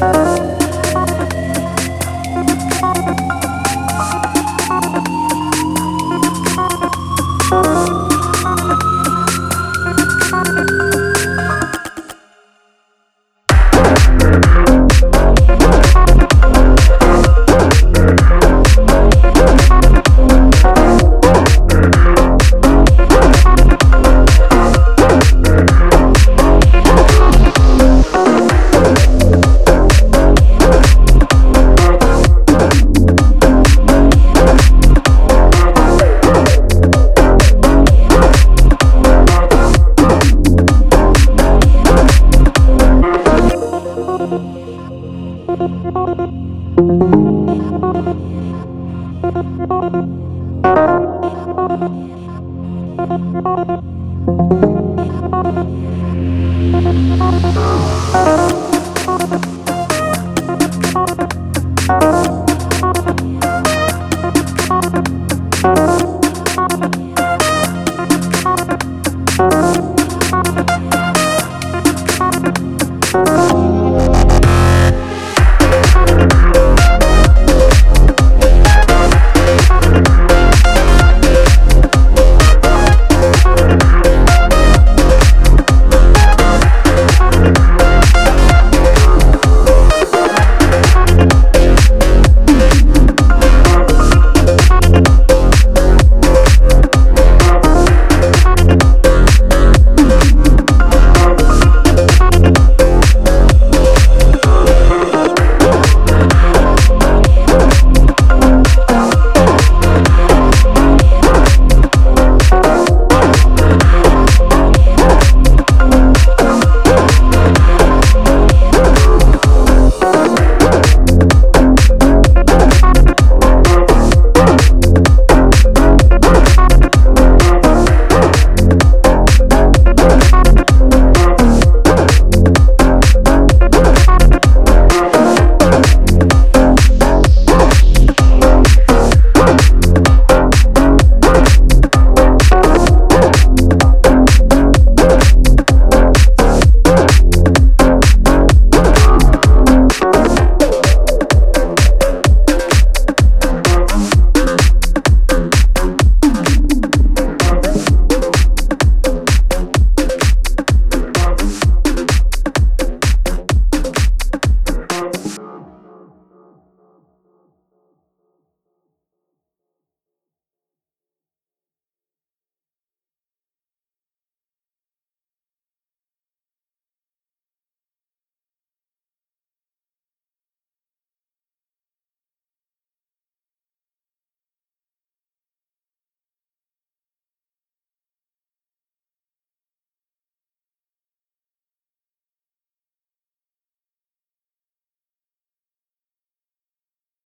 Bye. Thank you.